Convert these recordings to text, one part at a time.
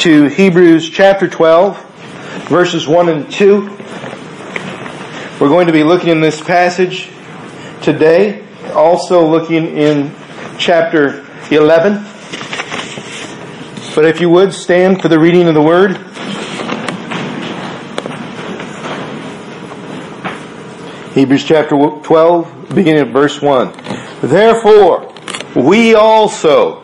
to Hebrews chapter 12, verses 1 and 2. We're going to be looking in this passage today, also looking in chapter 11. But if you would stand for the reading of the word. Hebrews chapter 12, beginning at verse 1. Therefore, we also,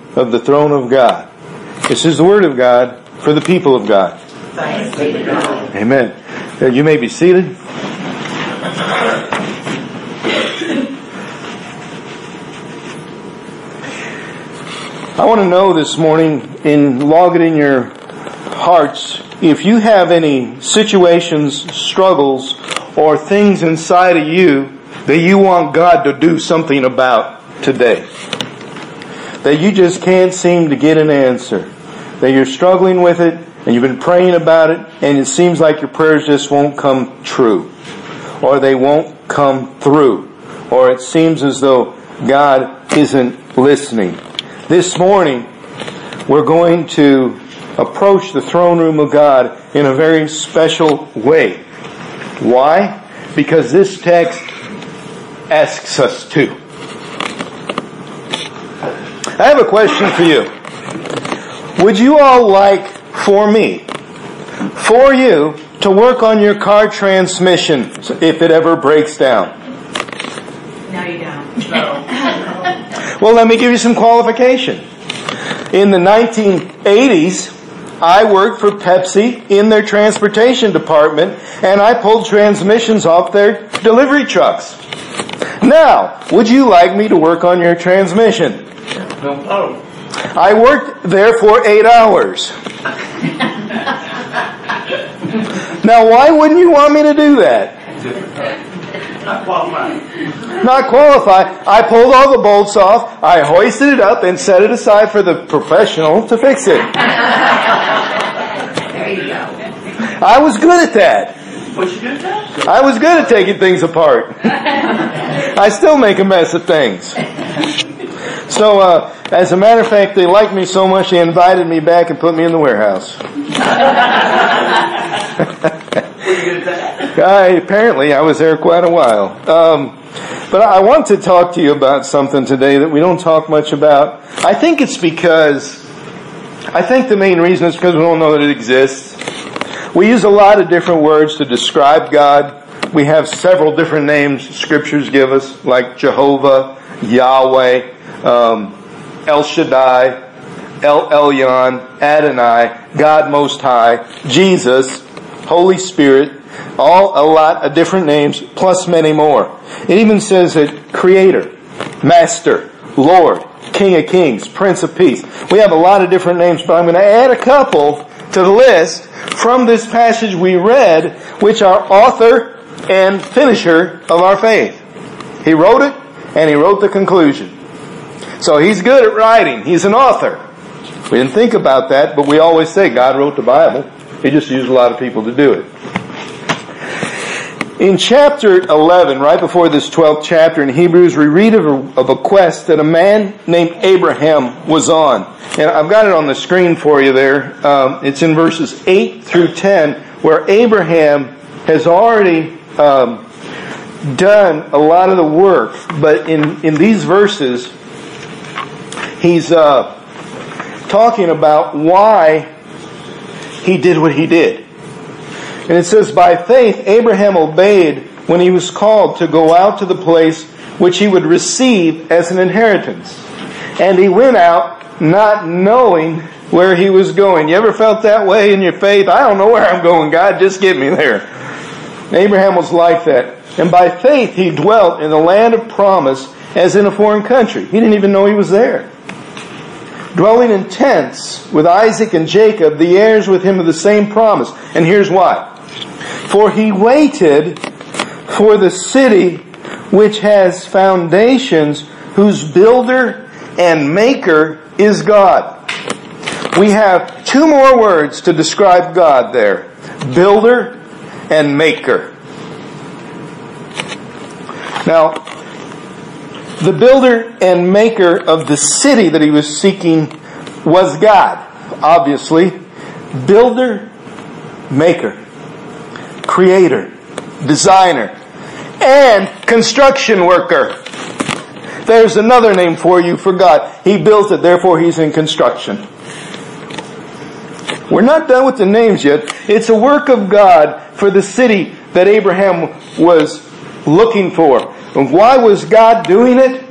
of the throne of God. This is the word of God for the people of God. God. Amen. Uh, You may be seated. I want to know this morning, in log it in your hearts, if you have any situations, struggles, or things inside of you that you want God to do something about today. That you just can't seem to get an answer. That you're struggling with it, and you've been praying about it, and it seems like your prayers just won't come true. Or they won't come through. Or it seems as though God isn't listening. This morning, we're going to approach the throne room of God in a very special way. Why? Because this text asks us to. I have a question for you. Would you all like for me, for you, to work on your car transmission if it ever breaks down? No, you don't. No. Well, let me give you some qualification. In the 1980s, I worked for Pepsi in their transportation department and I pulled transmissions off their delivery trucks. Now, would you like me to work on your transmission? No. I worked there for eight hours. Now, why wouldn't you want me to do that? Not qualified. Not qualified. I pulled all the bolts off, I hoisted it up and set it aside for the professional to fix it. There you go. I was good at that. What you do that? I was good at taking things apart. I still make a mess of things. So, uh, as a matter of fact, they liked me so much they invited me back and put me in the warehouse. I, apparently, I was there quite a while. Um, but I want to talk to you about something today that we don't talk much about. I think it's because, I think the main reason is because we don't know that it exists. We use a lot of different words to describe God. We have several different names scriptures give us, like Jehovah, Yahweh, um, El Shaddai, El Elyon, Adonai, God Most High, Jesus, Holy Spirit, all a lot of different names, plus many more. It even says that Creator, Master, Lord, King of Kings, Prince of Peace. We have a lot of different names, but I'm going to add a couple to the list from this passage we read, which are author and finisher of our faith. He wrote it, and he wrote the conclusion. So he's good at writing. He's an author. We didn't think about that, but we always say God wrote the Bible. He just used a lot of people to do it. In chapter 11, right before this 12th chapter in Hebrews, we read of a, of a quest that a man named Abraham was on. And I've got it on the screen for you there. Um, it's in verses 8 through 10, where Abraham has already um, done a lot of the work, but in, in these verses, he's uh, talking about why he did what he did. And it says, By faith, Abraham obeyed when he was called to go out to the place which he would receive as an inheritance. And he went out not knowing where he was going. You ever felt that way in your faith? I don't know where I'm going, God, just get me there. Abraham was like that. And by faith, he dwelt in the land of promise as in a foreign country. He didn't even know he was there. dwelling in tents with Isaac and Jacob, the heirs with him of the same promise. And here's why. For he waited for the city which has foundations, whose builder and maker is God. We have two more words to describe God there. Builder and maker. Now, the builder and maker of the city that he was seeking was God, obviously. Builder, maker, creator, designer, and construction worker. There's another name for you for God. He built it, therefore he's in construction. We're not done with the names yet. It's a work of God for the city that Abraham was looking for. And why was God doing it?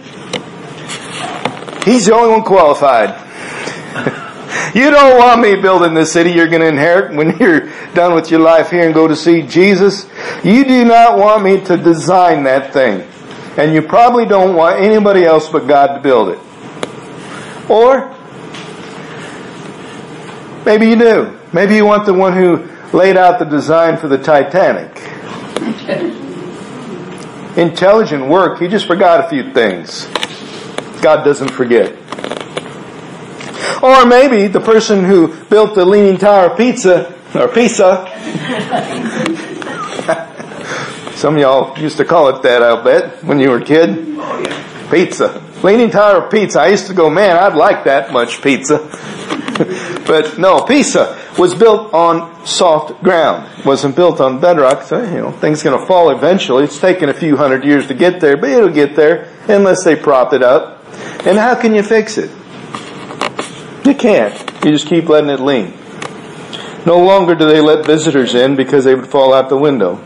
He's the only one qualified. you don't want me building the city you're going to inherit when you're done with your life here and go to see Jesus. You do not want me to design that thing. And you probably don't want anybody else but God to build it. Or, maybe you do. Maybe you want the one who laid out the design for the Titanic. Intelligent work, he just forgot a few things. God doesn't forget. Or maybe the person who built the Leaning Tower of Pizza, or Pizza, some of y'all used to call it that, I'll bet, when you were a kid. Pizza. Leaning Tower of Pizza. I used to go, man, I'd like that much pizza. but no, pizza was built on soft ground. It wasn't built on bedrock. So, you know, things going to fall eventually. It's taken a few hundred years to get there, but it'll get there unless they prop it up. And how can you fix it? You can't. You just keep letting it lean. No longer do they let visitors in because they would fall out the window.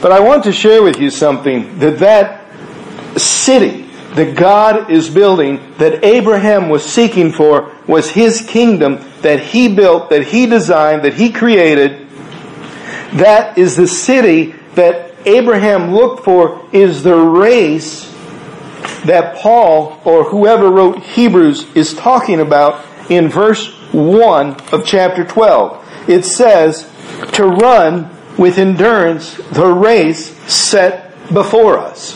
But I want to share with you something that that city that God is building, that Abraham was seeking for, was his kingdom that he built, that he designed, that he created. That is the city that Abraham looked for, is the race that Paul or whoever wrote Hebrews is talking about in verse 1 of chapter 12. It says, to run with endurance the race set before us.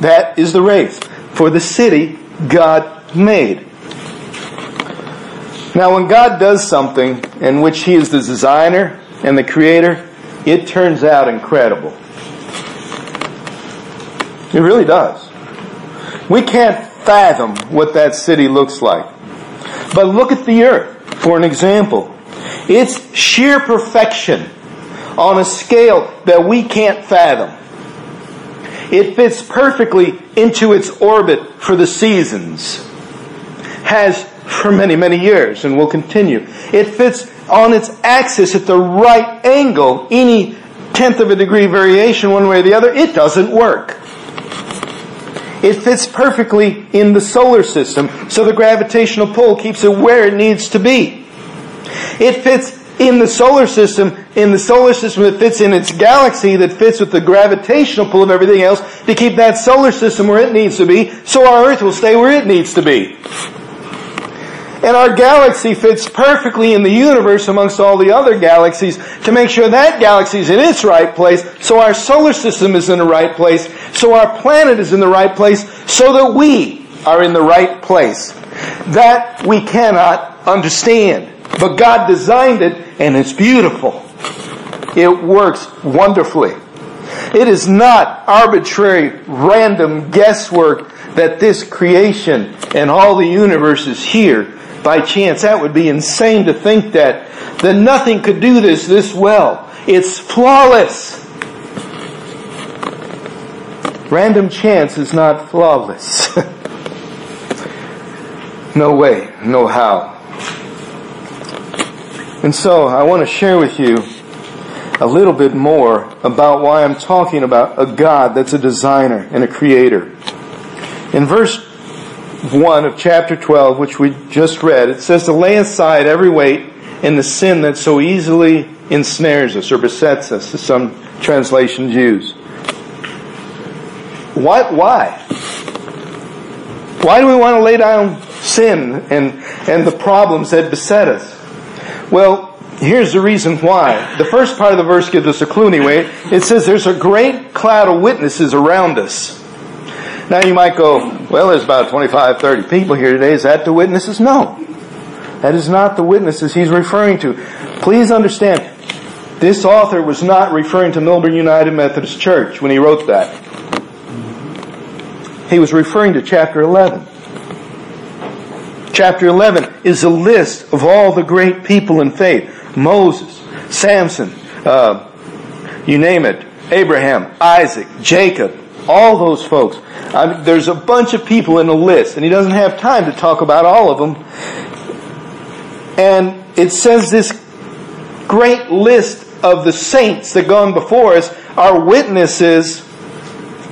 That is the race for the city God made. Now, when God does something in which He is the designer and the creator, it turns out incredible. It really does. We can't fathom what that city looks like. But look at the earth for an example. It's sheer perfection on a scale that we can't fathom. It fits perfectly into its orbit for the seasons. Has for many, many years and will continue. It fits on its axis at the right angle. Any tenth of a degree variation one way or the other, it doesn't work. It fits perfectly in the solar system, so the gravitational pull keeps it where it needs to be. It fits in the solar system, in the solar system that fits in its galaxy that fits with the gravitational pull of everything else to keep that solar system where it needs to be, so our Earth will stay where it needs to be. And our galaxy fits perfectly in the universe amongst all the other galaxies to make sure that galaxy is in its right place, so our solar system is in the right place, so our planet is in the right place, so that we are in the right place. That we cannot understand. But God designed it and it's beautiful. It works wonderfully. It is not arbitrary, random guesswork that this creation and all the universe is here by chance. That would be insane to think that. That nothing could do this this well. It's flawless. Random chance is not flawless. no way, no how. And so I want to share with you a little bit more about why I'm talking about a God that's a designer and a creator. In verse 1 of chapter 12, which we just read, it says to lay aside every weight and the sin that so easily ensnares us or besets us, as some translations use. Why? Why? Why do we want to lay down sin and, and the problems that beset us? Well, here's the reason why. The first part of the verse gives us a clue anyway. It says there's a great cloud of witnesses around us. Now you might go, well, there's about 25, 30 people here today. Is that the witnesses? No. That is not the witnesses he's referring to. Please understand, this author was not referring to Milburn United Methodist Church when he wrote that. He was referring to chapter 11. Chapter 11 is a list of all the great people in faith. Moses, Samson, uh, you name it, Abraham, Isaac, Jacob, all those folks. I mean, there's a bunch of people in the list, and he doesn't have time to talk about all of them. And it says this great list of the saints that gone before us are witnesses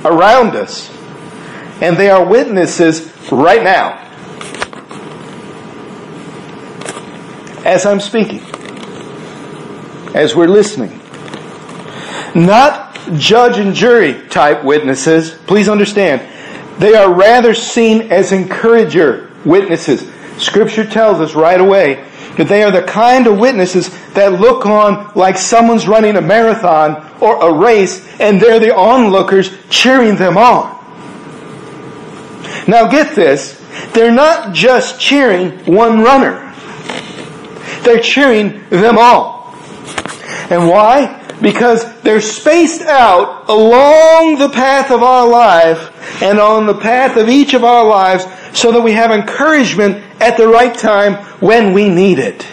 around us. And they are witnesses right now. As I'm speaking. As we're listening. Not judge and jury type witnesses. Please understand. They are rather seen as encourager witnesses. Scripture tells us right away that they are the kind of witnesses that look on like someone's running a marathon or a race and they're the onlookers cheering them on. Now get this, they're not just cheering one runner. They're cheering them all. And why? Because they're spaced out along the path of our life and on the path of each of our lives so that we have encouragement at the right time when we need it.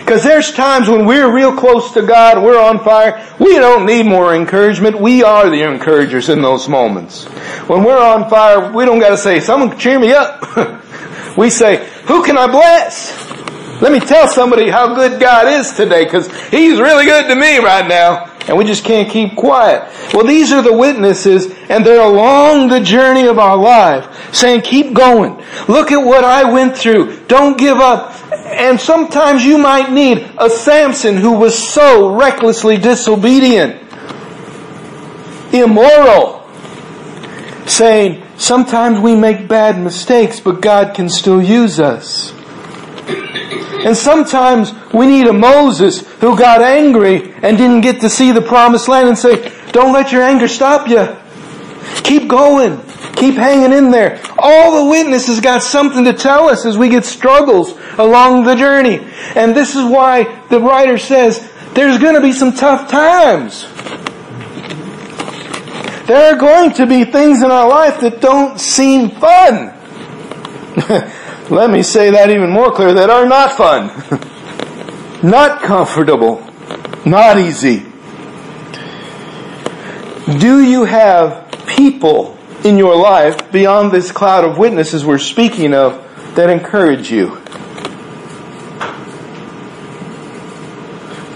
Because there's times when we're real close to God, we're on fire, we don't need more encouragement. We are the encouragers in those moments. When we're on fire, we don't gotta say, someone cheer me up. we say, who can I bless? Let me tell somebody how good God is today because He's really good to me right now. And we just can't keep quiet. Well, these are the witnesses and they're along the journey of our life saying, keep going. Look at what I went through. Don't give up. And sometimes you might need a Samson who was so recklessly disobedient, immoral, saying, sometimes we make bad mistakes, but God can still use us. And sometimes we need a Moses who got angry and didn't get to see the promised land and say, don't let your anger stop you. Keep going. Keep hanging in there. All the witnesses got something to tell us as we get struggles along the journey. And this is why the writer says there's going to be some tough times. There are going to be things in our life that don't seem fun. Let me say that even more clear that are not fun, not comfortable, not easy. Do you have people in your life beyond this cloud of witnesses we're speaking of that encourage you?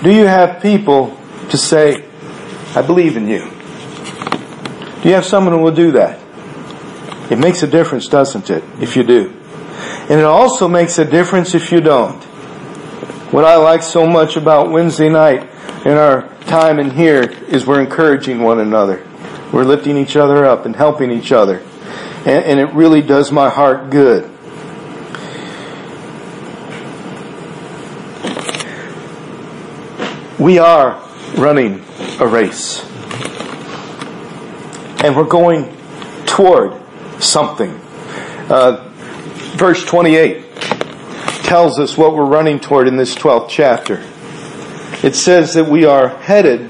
Do you have people to say, I believe in you? Do you have someone who will do that? It makes a difference, doesn't it, if you do? And it also makes a difference if you don't. What I like so much about Wednesday night and our time in here is we're encouraging one another. We're lifting each other up and helping each other. And, and it really does my heart good. We are running a race. And we're going toward something. Uh, verse 28 tells us what we're running toward in this 12th chapter. It says that we are headed.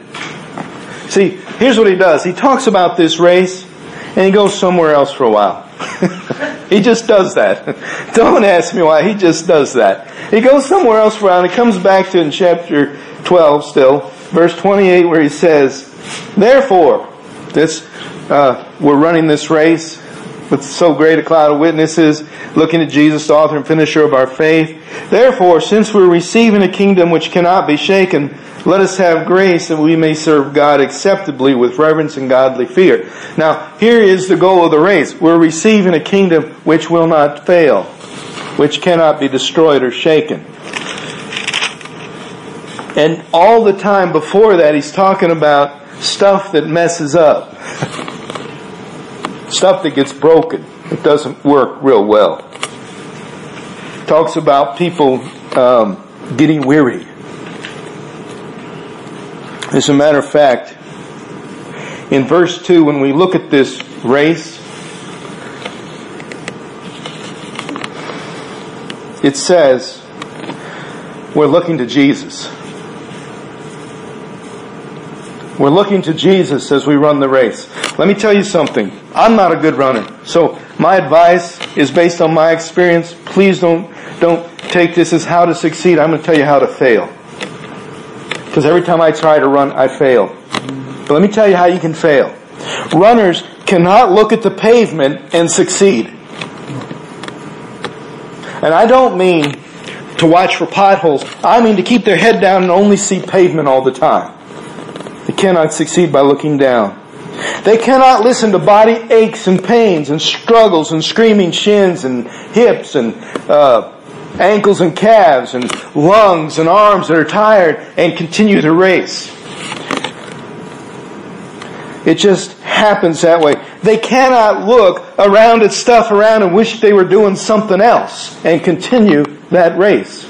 See, here's what he does. He talks about this race and he goes somewhere else for a while. he just does that. Don't ask me why. He just does that. He goes somewhere else for a while and he comes back to in chapter 12 still, verse 28 where he says, Therefore, this, uh, we're running this race with so great a cloud of witnesses, looking at Jesus, the author and finisher of our faith. Therefore, since we're receiving a kingdom which cannot be shaken, let us have grace that we may serve God acceptably with reverence and godly fear. Now, here is the goal of the race. We're receiving a kingdom which will not fail, which cannot be destroyed or shaken. And all the time before that, he's talking about stuff that messes up stuff that gets broken. It doesn't work real well. talks about people um, getting weary. As a matter of fact, in verse 2, when we look at this race, it says, we're looking to Jesus. We're looking to Jesus as we run the race. Let me tell you something. I'm not a good runner. So my advice is based on my experience. Please don't, don't take this as how to succeed. I'm going to tell you how to fail. Because every time I try to run, I fail. But let me tell you how you can fail. Runners cannot look at the pavement and succeed. And I don't mean to watch for potholes. I mean to keep their head down and only see pavement all the time. They cannot succeed by looking down. They cannot listen to body aches and pains and struggles and screaming shins and hips and uh, ankles and calves and lungs and arms that are tired and continue the race. It just happens that way. They cannot look around at stuff around and wish they were doing something else and continue that race.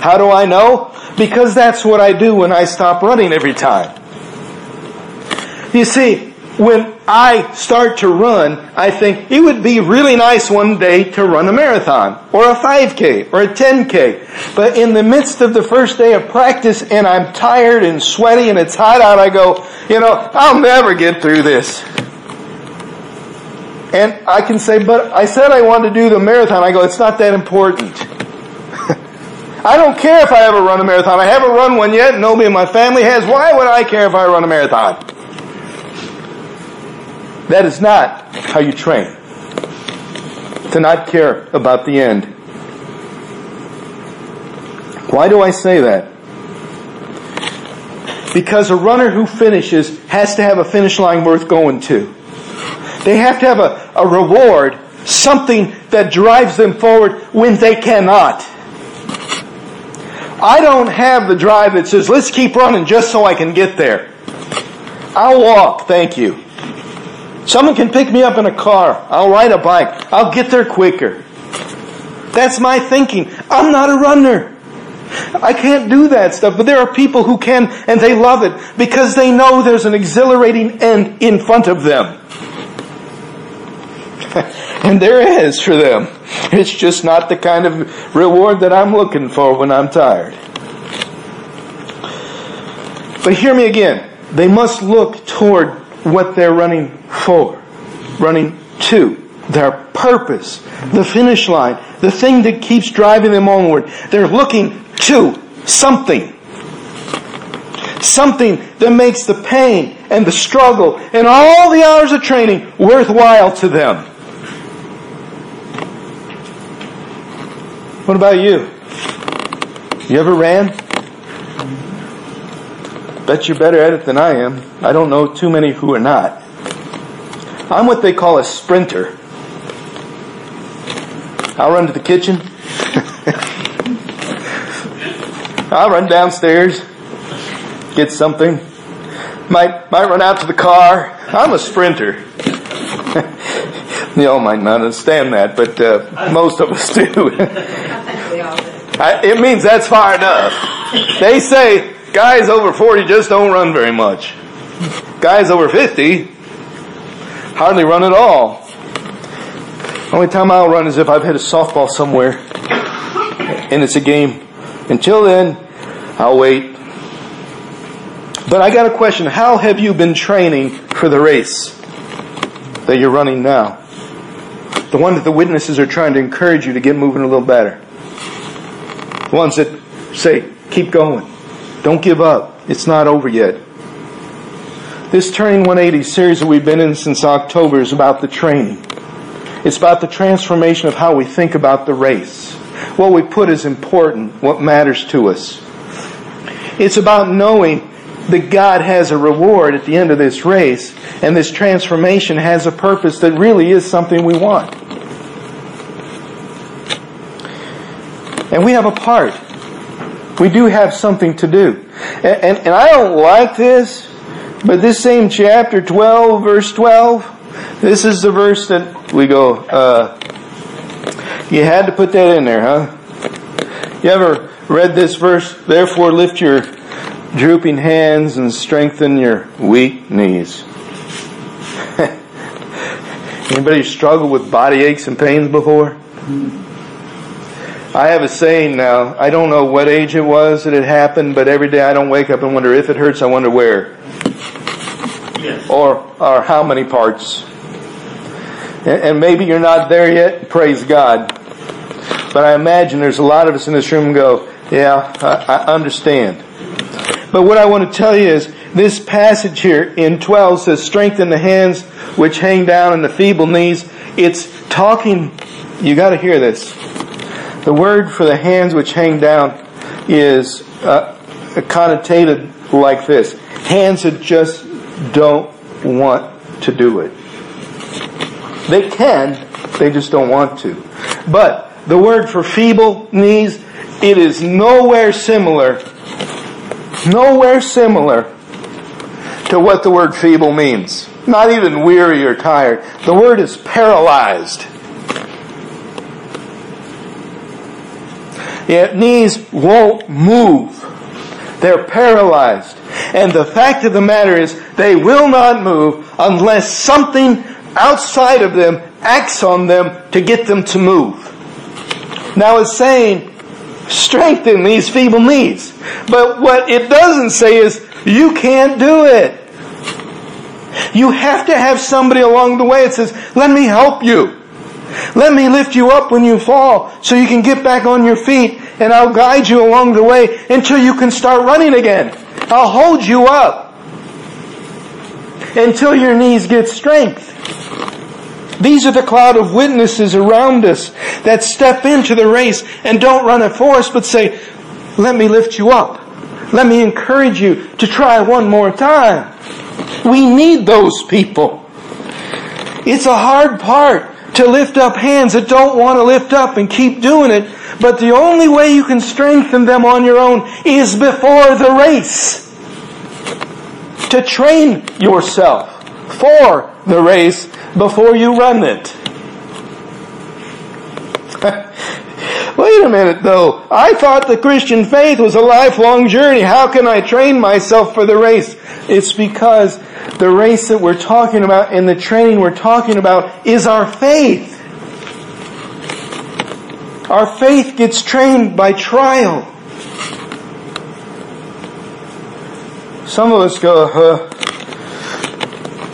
How do I know? Because that's what I do when I stop running every time. You see, when I start to run, I think it would be really nice one day to run a marathon or a 5K or a 10K. But in the midst of the first day of practice and I'm tired and sweaty and it's hot out, I go, you know, I'll never get through this. And I can say, but I said I wanted to do the marathon. I go, it's not that important. I don't care if I ever run a marathon. I haven't run one yet. Nobody in my family has. Why would I care if I run a marathon? That is not how you train. To not care about the end. Why do I say that? Because a runner who finishes has to have a finish line worth going to. They have to have a, a reward, something that drives them forward when they cannot. I don't have the drive that says, let's keep running just so I can get there. I'll walk, thank you. Someone can pick me up in a car. I'll ride a bike. I'll get there quicker. That's my thinking. I'm not a runner. I can't do that stuff, but there are people who can and they love it because they know there's an exhilarating end in front of them. and there is for them. It's just not the kind of reward that I'm looking for when I'm tired. But hear me again. They must look toward what they're running for, running to, their purpose, the finish line, the thing that keeps driving them onward. They're looking to something. Something that makes the pain and the struggle and all the hours of training worthwhile to them. What about you? You ever ran? Bet you're better at it than I am. I don't know too many who are not. I'm what they call a sprinter. I'll run to the kitchen. I'll run downstairs, get something. Might might run out to the car. I'm a sprinter. you all might not understand that, but uh, most of us do. I, it means that's far enough. They say Guys over 40 just don't run very much. Guys over 50 hardly run at all. Only time I'll run is if I've hit a softball somewhere and it's a game. Until then, I'll wait. But I got a question. How have you been training for the race that you're running now? The one that the witnesses are trying to encourage you to get moving a little better. The ones that say, keep going. Don't give up. It's not over yet. This Turning 180 series that we've been in since October is about the training. It's about the transformation of how we think about the race. What we put is important, what matters to us. It's about knowing that God has a reward at the end of this race, and this transformation has a purpose that really is something we want. And we have a part we do have something to do. And, and, and, I don't like this, but this same chapter 12, verse 12, this is the verse that we go, uh, you had to put that in there, huh? You ever read this verse? Therefore lift your drooping hands and strengthen your weak knees. Anybody struggle with body aches and pains before? I have a saying now. I don't know what age it was that it happened, but every day I don't wake up and wonder if it hurts. I wonder where Yes. or or how many parts. And, and maybe you're not there yet. Praise God. But I imagine there's a lot of us in this room go, yeah, I, I understand. But what I want to tell you is this passage here in 12 says, strengthen the hands which hang down and the feeble knees. It's talking, you got to hear this. The word for the hands which hang down is uh, connotated like this hands that just don't want to do it. They can, they just don't want to. But the word for feeble knees, it is nowhere similar, nowhere similar to what the word feeble means. Not even weary or tired. The word is paralyzed. Yet knees won't move. They're paralyzed. And the fact of the matter is, they will not move unless something outside of them acts on them to get them to move. Now it's saying, strengthen these feeble knees. But what it doesn't say is, you can't do it. You have to have somebody along the way that says, let me help you. Let me lift you up when you fall so you can get back on your feet and I'll guide you along the way until you can start running again. I'll hold you up until your knees get strength. These are the cloud of witnesses around us that step into the race and don't run it for us, but say, let me lift you up. Let me encourage you to try one more time. We need those people. It's a hard part to lift up hands that don't want to lift up and keep doing it, but the only way you can strengthen them on your own is before the race. To train yourself for the race before you run it. Wait a minute though. I thought the Christian faith was a lifelong journey. How can I train myself for the race? It's because the race that we're talking about and the training we're talking about is our faith. Our faith gets trained by trial. Some of us go, uh,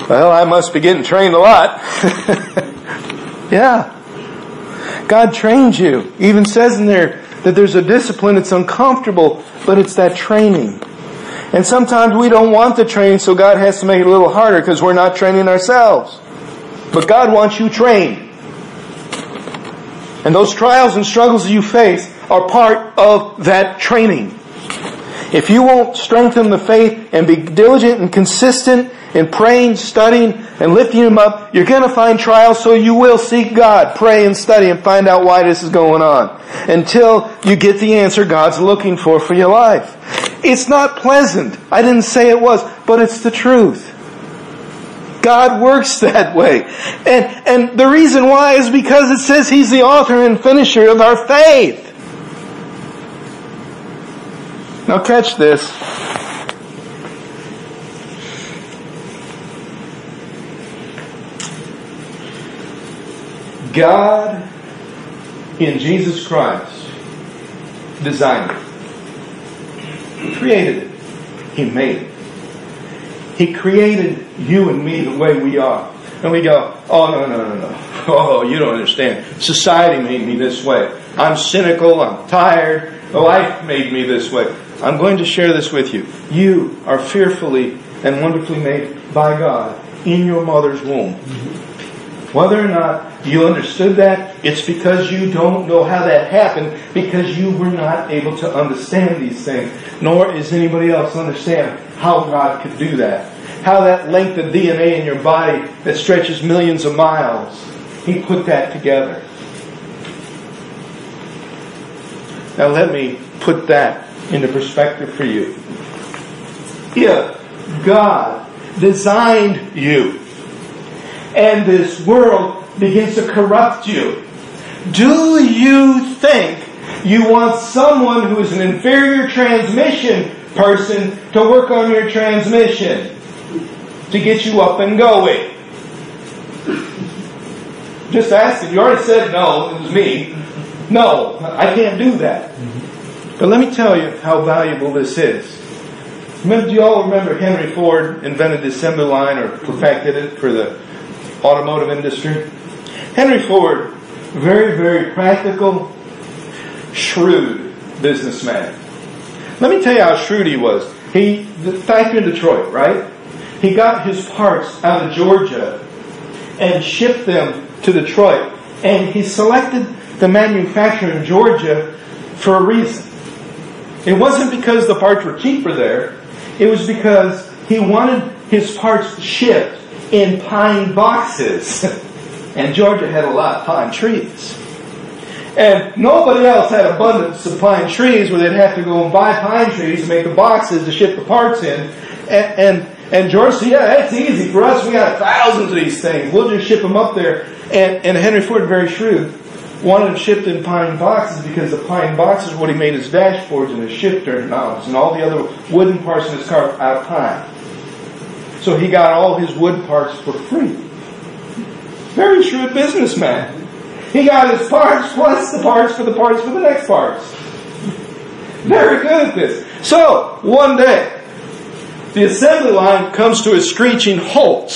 well, I must be getting trained a lot. yeah. God trains you. Even says in there that there's a discipline it's uncomfortable, but it's that training. And sometimes we don't want the training, so God has to make it a little harder because we're not training ourselves. But God wants you trained. And those trials and struggles you face are part of that training. If you won't strengthen the faith and be diligent and consistent in praying, studying, and lifting Him up, you're going to find trials, so you will seek God, pray and study, and find out why this is going on. Until you get the answer God's looking for for your life. It's not pleasant. I didn't say it was, but it's the truth. God works that way. And, and the reason why is because it says He's the author and finisher of our faith. Now catch this. God in Jesus Christ designed it. He created it. He made it. He created you and me the way we are. And we go, oh, no, no, no, no. Oh, you don't understand. Society made me this way. I'm cynical. I'm tired. Life made me this way. I'm going to share this with you. You are fearfully and wonderfully made by God in your mother's womb. Whether or not you understood that, it's because you don't know how that happened because you were not able to understand these things. Nor is anybody else understand how God could do that. How that length of DNA in your body that stretches millions of miles, He put that together. Now let me put that into perspective for you. If God designed you and this world begins to corrupt you. Do you think you want someone who is an inferior transmission person to work on your transmission to get you up and going? Just ask asking. You already said no. It was me. No, I can't do that. But let me tell you how valuable this is. Remember, do you all remember Henry Ford invented the assembly line or perfected it for the automotive industry? Henry Ford, very, very practical, shrewd businessman. Let me tell you how shrewd he was. He, the factory in Detroit, right? He got his parts out of Georgia and shipped them to Detroit. And he selected the manufacturer in Georgia for a reason. It wasn't because the parts were cheaper there. It was because he wanted his parts shipped in pine boxes. and Georgia had a lot of pine trees. And nobody else had abundance of pine trees where they'd have to go and buy pine trees and make the boxes to ship the parts in. And, and, and George said, yeah, that's easy for us. We got thousands of these things. We'll just ship them up there. And, and Henry Ford, very shrewd, wanted them shipped in pine boxes because the pine boxes were what he made his dashboards and his shifter mounts and all the other wooden parts in his car out of pine. So he got all his wood parts for free. Very shrewd businessman. He got his parts plus the parts for the parts for the next parts. Very good at this. So, one day, the assembly line comes to a screeching halt.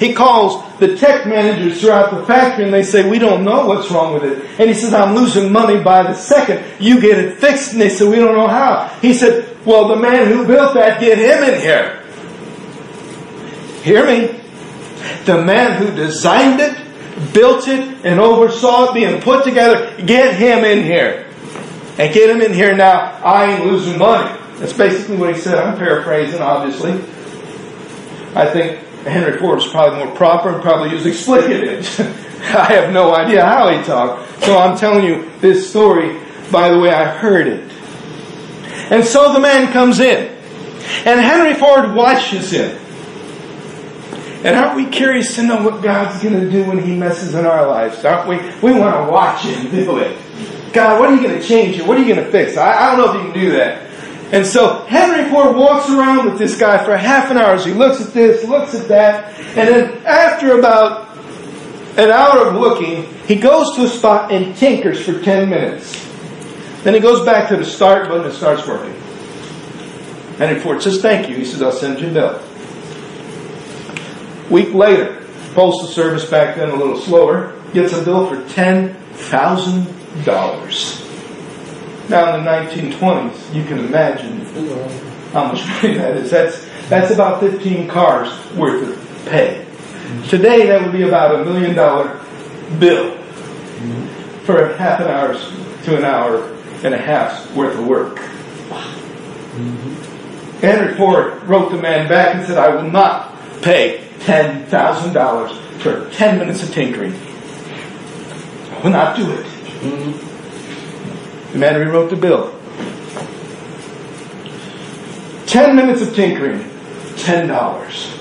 He calls the tech managers throughout the factory and they say, we don't know what's wrong with it. And he says, I'm losing money by the second. You get it fixed. And they said, we don't know how. He said, well, the man who built that, get him in here. Hear me? The man who designed it, built it, and oversaw it being put together, get him in here. And get him in here now. I ain't losing money. That's basically what he said. I'm paraphrasing, obviously. I think Henry Ford is probably more proper and probably use explicatives. I have no idea how he talked. So I'm telling you this story by the way I heard it. And so the man comes in. And Henry Ford watches him. And aren't we curious to know what God's going to do when He messes in our lives? Aren't we? We want to watch Him do it. God, what are you going to change here? What are you going to fix? I, I don't know if you can do that. And so Henry Ford walks around with this guy for half an hour as he looks at this, looks at that, and then after about an hour of looking, he goes to a spot and tinkers for 10 minutes. Then he goes back to the start button and starts working. Henry Ford says, Thank you. He says, I'll send you a bill. Week later, Postal Service back then a little slower, gets a bill for $10,000. Now in the 1920s, you can imagine how much money that is. That's, that's about 15 cars worth of pay. Today, that would be about a million dollar bill for half an hour to an hour and a half's worth of work. Mm-hmm. Henry Ford wrote the man back and said, I will not pay $10,000 for 10 minutes of tinkering. I will not do it. The man rewrote the bill. 10 minutes of tinkering, $10.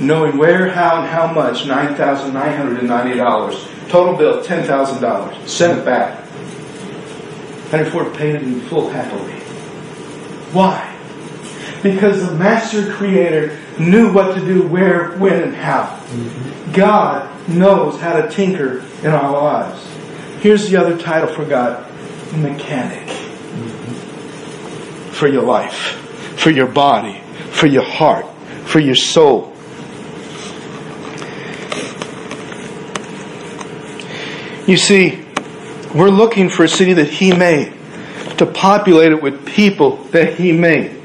Knowing where, how, and how much, $9,990. Total bill, $10,000. Sent it back. Henry Ford paid it in full happily. Why? Because the master creator knew what to do, where, when, and how. Mm-hmm. God knows how to tinker in our lives. Here's the other title for God mechanic. Mm-hmm. For your life, for your body, for your heart, for your soul. You see, we're looking for a city that He made, to populate it with people that He made.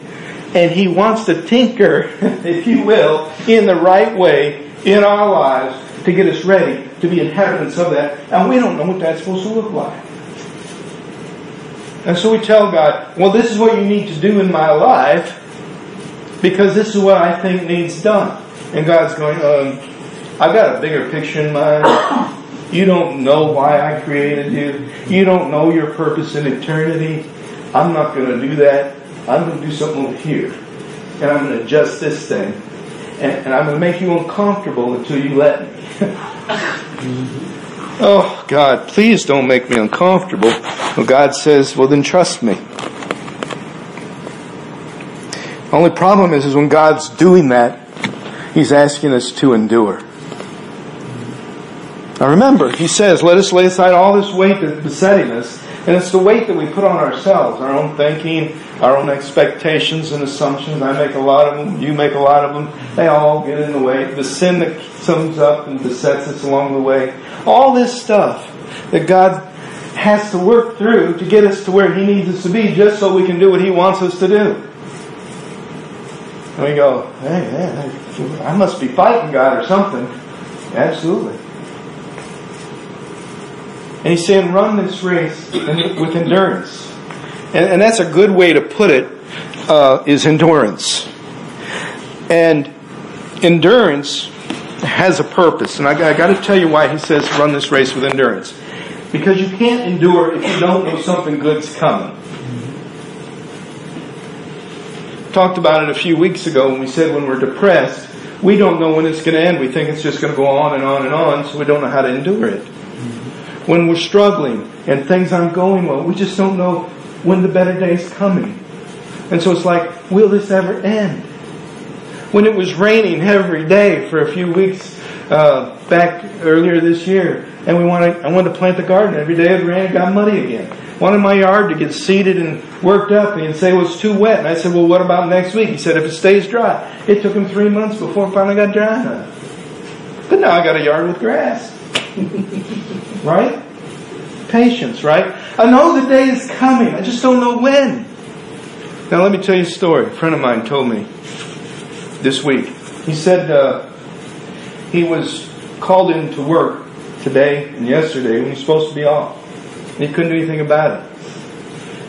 And He wants to tinker, if you will, in the right way in our lives to get us ready to be inhabitants of that. And we don't know what that's supposed to look like. And so we tell God, well, this is what you need to do in my life because this is what I think needs done. And God's going, um, I've got a bigger picture in mind. You don't know why I created you. You don't know your purpose in eternity. I'm not going to do that. I'm going to do something over here. And I'm going to adjust this thing. and, and I'm going to make you uncomfortable until you let me. oh, God, please don't make me uncomfortable. Well, God says, well, then trust me. The only problem is, is when God's doing that, He's asking us to endure. Now remember, He says, let us lay aside all this weight that's besetting us, and it's the weight that we put on ourselves, our own thinking, our own expectations and assumptions. I make a lot of them, you make a lot of them. They all get in the way. The sin that comes up and besets us along the way. All this stuff that God has to work through to get us to where He needs us to be just so we can do what He wants us to do. And we go, hey, man, I must be fighting God or something. Absolutely. And he's saying, run this race with endurance. And, and that's a good way to put it, uh, is endurance. And endurance has a purpose. And I, I got to tell you why he says run this race with endurance. Because you can't endure if you don't know something good's coming talked about it a few weeks ago when we said when we're depressed, we don't know when it's going to end. We think it's just going to go on and on and on, so we don't know how to endure it. When we're struggling and things aren't going well, we just don't know when the better day is coming. And so it's like, will this ever end? When it was raining every day for a few weeks uh, back earlier this year, and we wanted, I wanted to plant the garden every day. It rained, got muddy again wanted my yard to get seeded and worked up, and he'd say it was too wet. And I said, well, what about next week? He said, if it stays dry. It took him three months before it finally got dry enough. But now I got a yard with grass. right? Patience, right? I know the day is coming. I just don't know when. Now let me tell you a story. A friend of mine told me this week. He said uh, he was called in to work today and yesterday when he was supposed to be off. He couldn't do anything about it.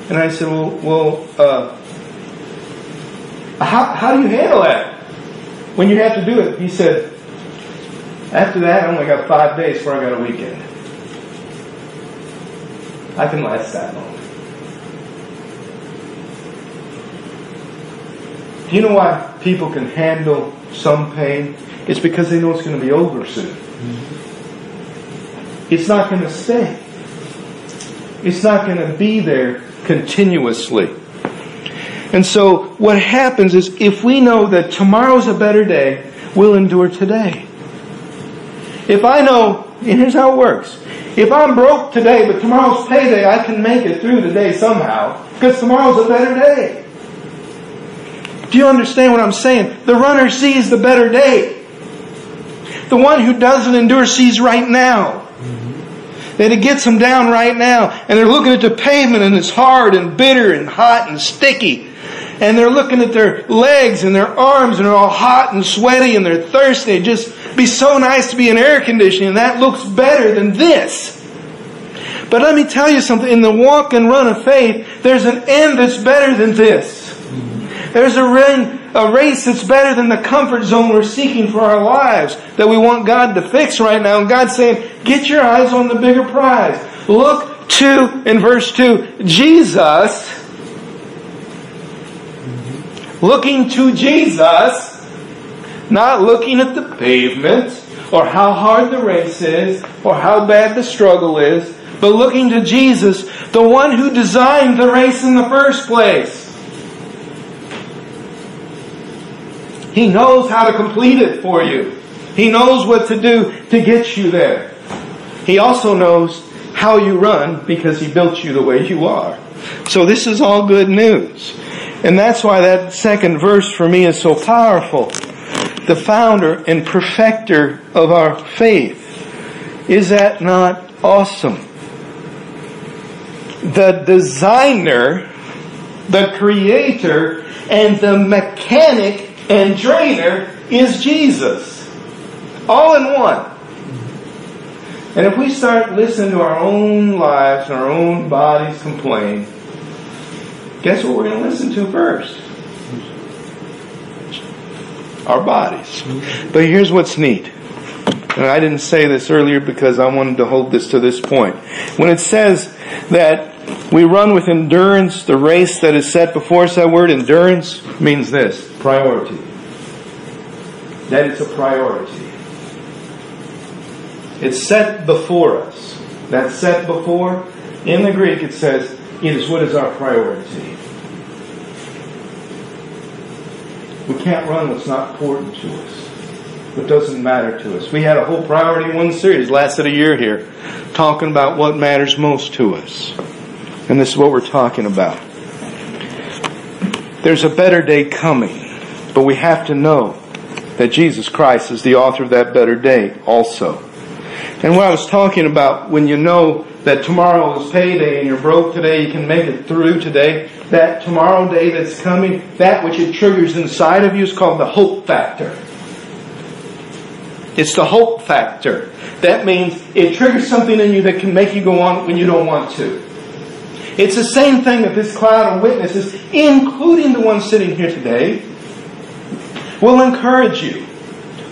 And I said, well, well uh, how, how do you handle that when you have to do it? He said, after that, I only got five days before I got a weekend. I can last that long. Do you know why people can handle some pain? It's because they know it's going to be over soon. It's not going to stay. It's not going to be there continuously. And so what happens is if we know that tomorrow's a better day, we'll endure today. If I know, here's how it works. If I'm broke today, but tomorrow's payday, I can make it through the day somehow, because tomorrow's a better day. Do you understand what I'm saying? The runner sees the better day. The one who doesn't endure sees right now that it gets them down right now. And they're looking at the pavement and it's hard and bitter and hot and sticky. And they're looking at their legs and their arms and they're all hot and sweaty and they're thirsty. Be so nice to be in air conditioning that looks better than this. But let me tell you something. In the walk and run of faith, there's an end that's better than this. There's a, a race that's better than the comfort zone we're seeking for our lives that we want God to fix right now. And God's saying, get your eyes on the bigger prize. Look to, in verse 2, Jesus, looking to Jesus, not looking at the pavement or how hard the race is or how bad the struggle is, but looking to Jesus, the one who designed the race in the first place. He knows how to complete it for you. He knows what to do to get you there. He also knows how you run because He built you the way you are. So this is all good news. And that's why that second verse for me is so powerful. The founder and perfecter of our faith. Is that not awesome? The designer, the creator, and the mechanic and trainer is Jesus. All in one. And if we start listening to our own lives and our own bodies complain, guess what we're going to listen to first? Our bodies. But here's what's neat. And I didn't say this earlier because I wanted to hold this to this point. When it says that we run with endurance the race that is set before us. That word endurance means this priority. that it's a priority. It's set before us. That set before, in the Greek it says, it is what is our priority. We can't run what's not important to us. What doesn't matter to us. We had a whole priority one series, lasted a year here, talking about what matters most to us. And this is what we're talking about. There's a better day coming, but we have to know that Jesus Christ is the author of that better day also. And what I was talking about, when you know that tomorrow is payday and you're broke today, you can make it through today, that tomorrow day that's coming, that which it triggers inside of you is called the hope factor. It's the hope factor. That means it triggers something in you that can make you go on when you don't want to. It's the same thing that this cloud of witnesses, including the one sitting here today, will encourage you.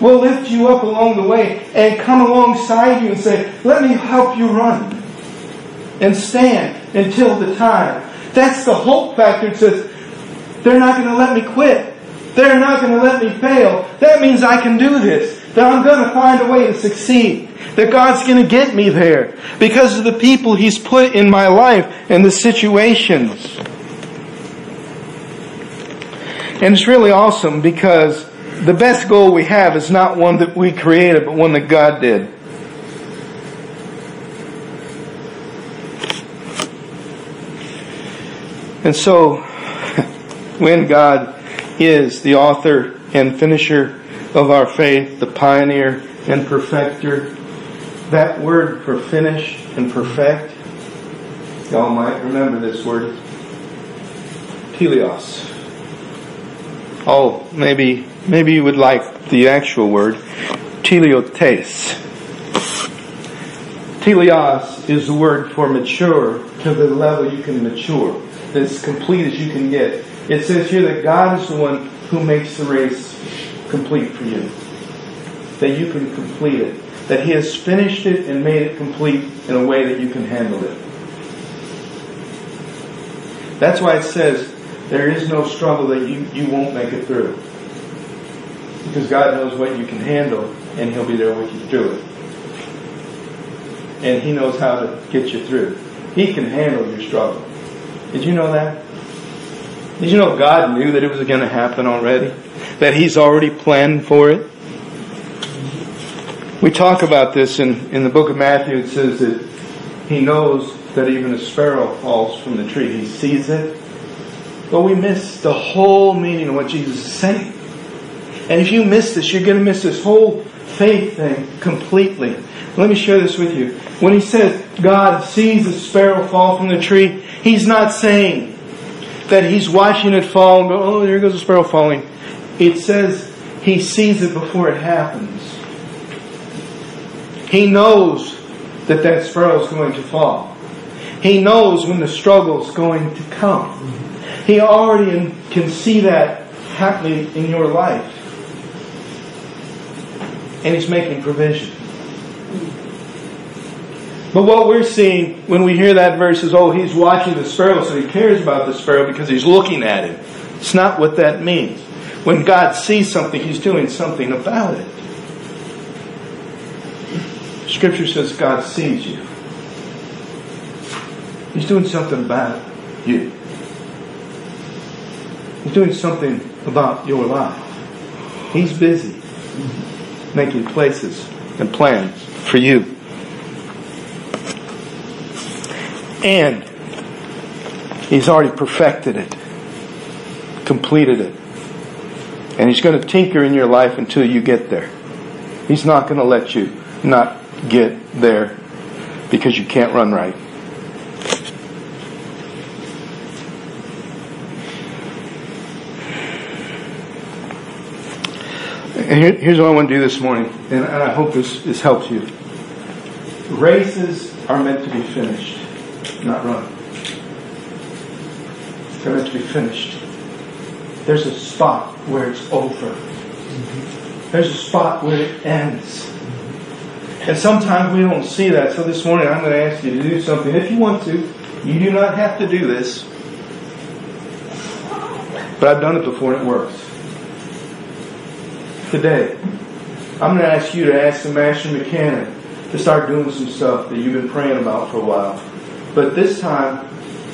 Will lift you up along the way and come alongside you and say, let me help you run and stand until the time. That's the hope factor. It says, they're not going to let me quit. They're not going to let me fail. That means I can do this. That I'm going to find a way to succeed. That God's going to get me there because of the people He's put in my life and the situations. And it's really awesome because the best goal we have is not one that we created, but one that God did. And so, when God is the author and finisher of our faith, the pioneer and perfecter, that word for finish and perfect, y'all might remember this word, teleos. Oh, maybe, maybe you would like the actual word, teleotes. Teleos is the word for mature to the level you can mature as complete as you can get. It says here that God is the one who makes the race complete for you. That you can complete it. That He has finished it and made it complete in a way that you can handle it. That's why it says there is no struggle that you, you won't make it through. Because God knows what you can handle and He'll be there with you through it. And He knows how to get you through. He can handle your struggle. Did you know that? Did you know God knew that it was going to happen already? That He's already planned for it? We talk about this in, in the book of Matthew. It says that He knows that even a sparrow falls from the tree. He sees it. But we miss the whole meaning of what Jesus is saying. And if you miss this, you're going to miss this whole faith thing completely. Let me share this with you. When he says God sees a sparrow fall from the tree, he's not saying that he's watching it fall and go, oh, there goes a sparrow falling. It says he sees it before it happens. He knows that that sparrow is going to fall. He knows when the struggle is going to come. He already can see that happening in your life. And he's making provision. But what we're seeing when we hear that verse is, oh, he's watching the sparrow, so he cares about the sparrow because he's looking at it. It's not what that means. When God sees something, he's doing something about it. Scripture says God sees you. He's doing something about you. He's doing something about your life. He's busy making places and plans for you. And He's already perfected it, completed it. And He's going to tinker in your life until you get there. He's not going to let you not get there because you can't run right. And here, here's what I want to do this morning, and I hope this, this helps you. Races are meant to be finished not run. They're meant to be finished. There's a spot where it's over. There's a spot where it ends. And sometimes we don't see that. So this morning I'm going to ask you to do something. If you want to, you do not have to do this. But I've done it before and it works. today, I'm going to ask you to ask the master mechanic to start doing some stuff that you've been praying about for a while. But this time,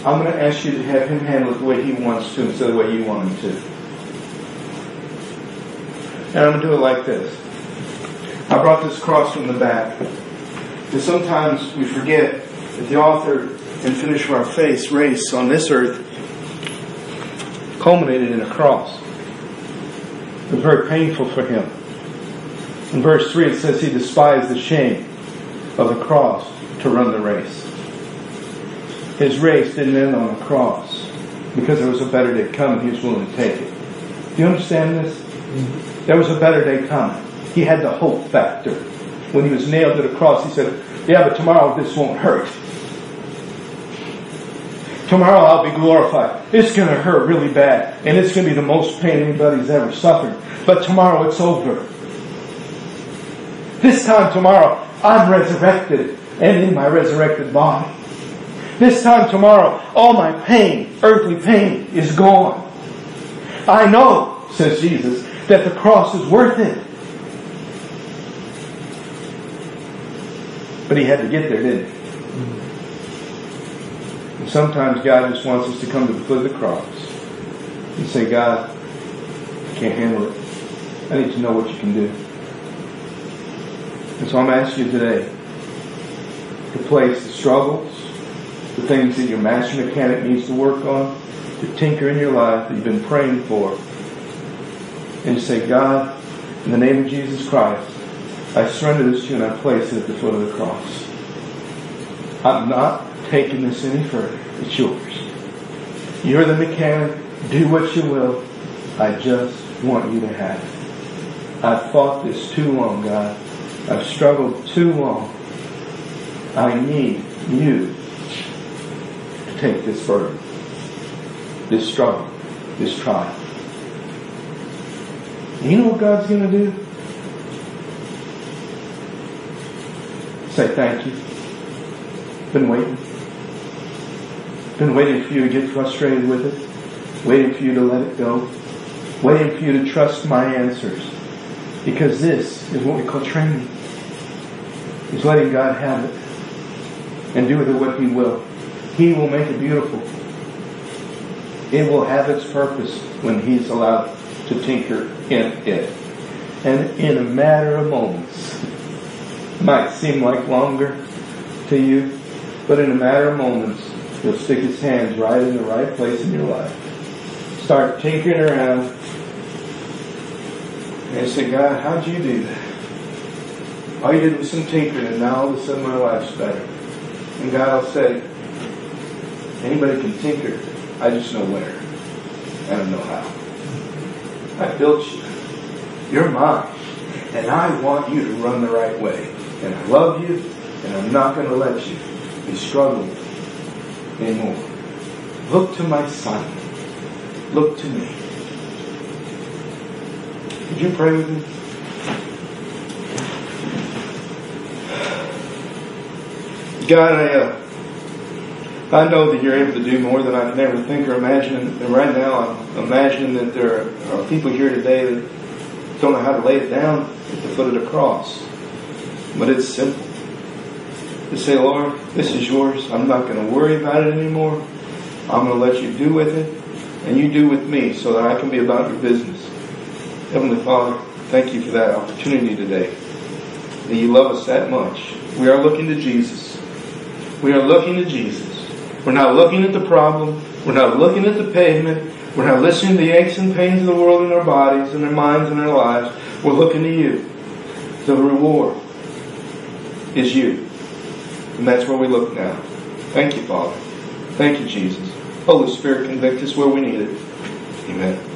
I'm going to ask you to have him handle it the way he wants to instead of the way you want him to. And I'm going to do it like this. I brought this cross from the back. Because sometimes we forget that the author and finisher of our faith race on this earth culminated in a cross. It was very painful for him. In verse 3 it says he despised the shame of the cross to run the race. His race didn't end on the cross because there was a better day coming. He was willing to take it. Do you understand this? There was a better day coming. He had the hope factor. When he was nailed to the cross, he said, Yeah, but tomorrow this won't hurt. Tomorrow I'll be glorified. It's going to hurt really bad, and it's going to be the most pain anybody's ever suffered. But tomorrow it's over. This time tomorrow, I'm resurrected and in my resurrected body. This time tomorrow, all my pain, earthly pain, is gone. I know, says Jesus, that the cross is worth it. But he had to get there, didn't he? And sometimes God just wants us to come to the foot of the cross and say, God, I can't handle it. I need to know what you can do. And so I'm asking you today to place the struggles, the things that your master mechanic needs to work on, to tinker in your life that you've been praying for, and to say, God, in the name of Jesus Christ, I surrender this to you and I place it at the foot of the cross. I'm not taking this any further. It's yours. You're the mechanic. Do what you will. I just want you to have it. I've fought this too long, God. I've struggled too long. I need you take this burden, this struggle, this trial. You know what God's going to do? Say thank you. Been waiting. Been waiting for you to get frustrated with it. Waiting for you to let it go. Waiting for you to trust my answers. Because this is what we call training. Is letting God have it. And do with it what He will. He will make it beautiful. It will have its purpose when He's allowed to tinker in it. And in a matter of moments, might seem like longer to you, but in a matter of moments, he'll stick his hands right in the right place in your life. Start tinkering around and say, God, how'd you do that? All you did was some tinkering and now all of a sudden my life's better. And God will say, anybody can tinker. I just know where. I don't know how. I built you. You're mine. And I want you to run the right way. And I love you, and I'm not going to let you be struggling anymore. Look to my son. Look to me. Would you pray with me? God, I, uh, I know that you're able to do more than I can ever think or imagine. And right now, I'm imagining that there are people here today that don't know how to lay it down at the foot of the cross. But it's simple. To say, Lord, this is yours. I'm not going to worry about it anymore. I'm going to let you do with it. And you do with me so that I can be about your business. Heavenly Father, thank you for that opportunity today. That you love us that much. We are looking to Jesus. We are looking to Jesus. We're not looking at the problem. We're not looking at the pavement. We're not listening to the aches and pains of the world in our bodies and our minds and our lives. We're looking to you. The reward is you. And that's where we look now. Thank you, Father. Thank you, Jesus. Holy Spirit, convict us where we need it. Amen.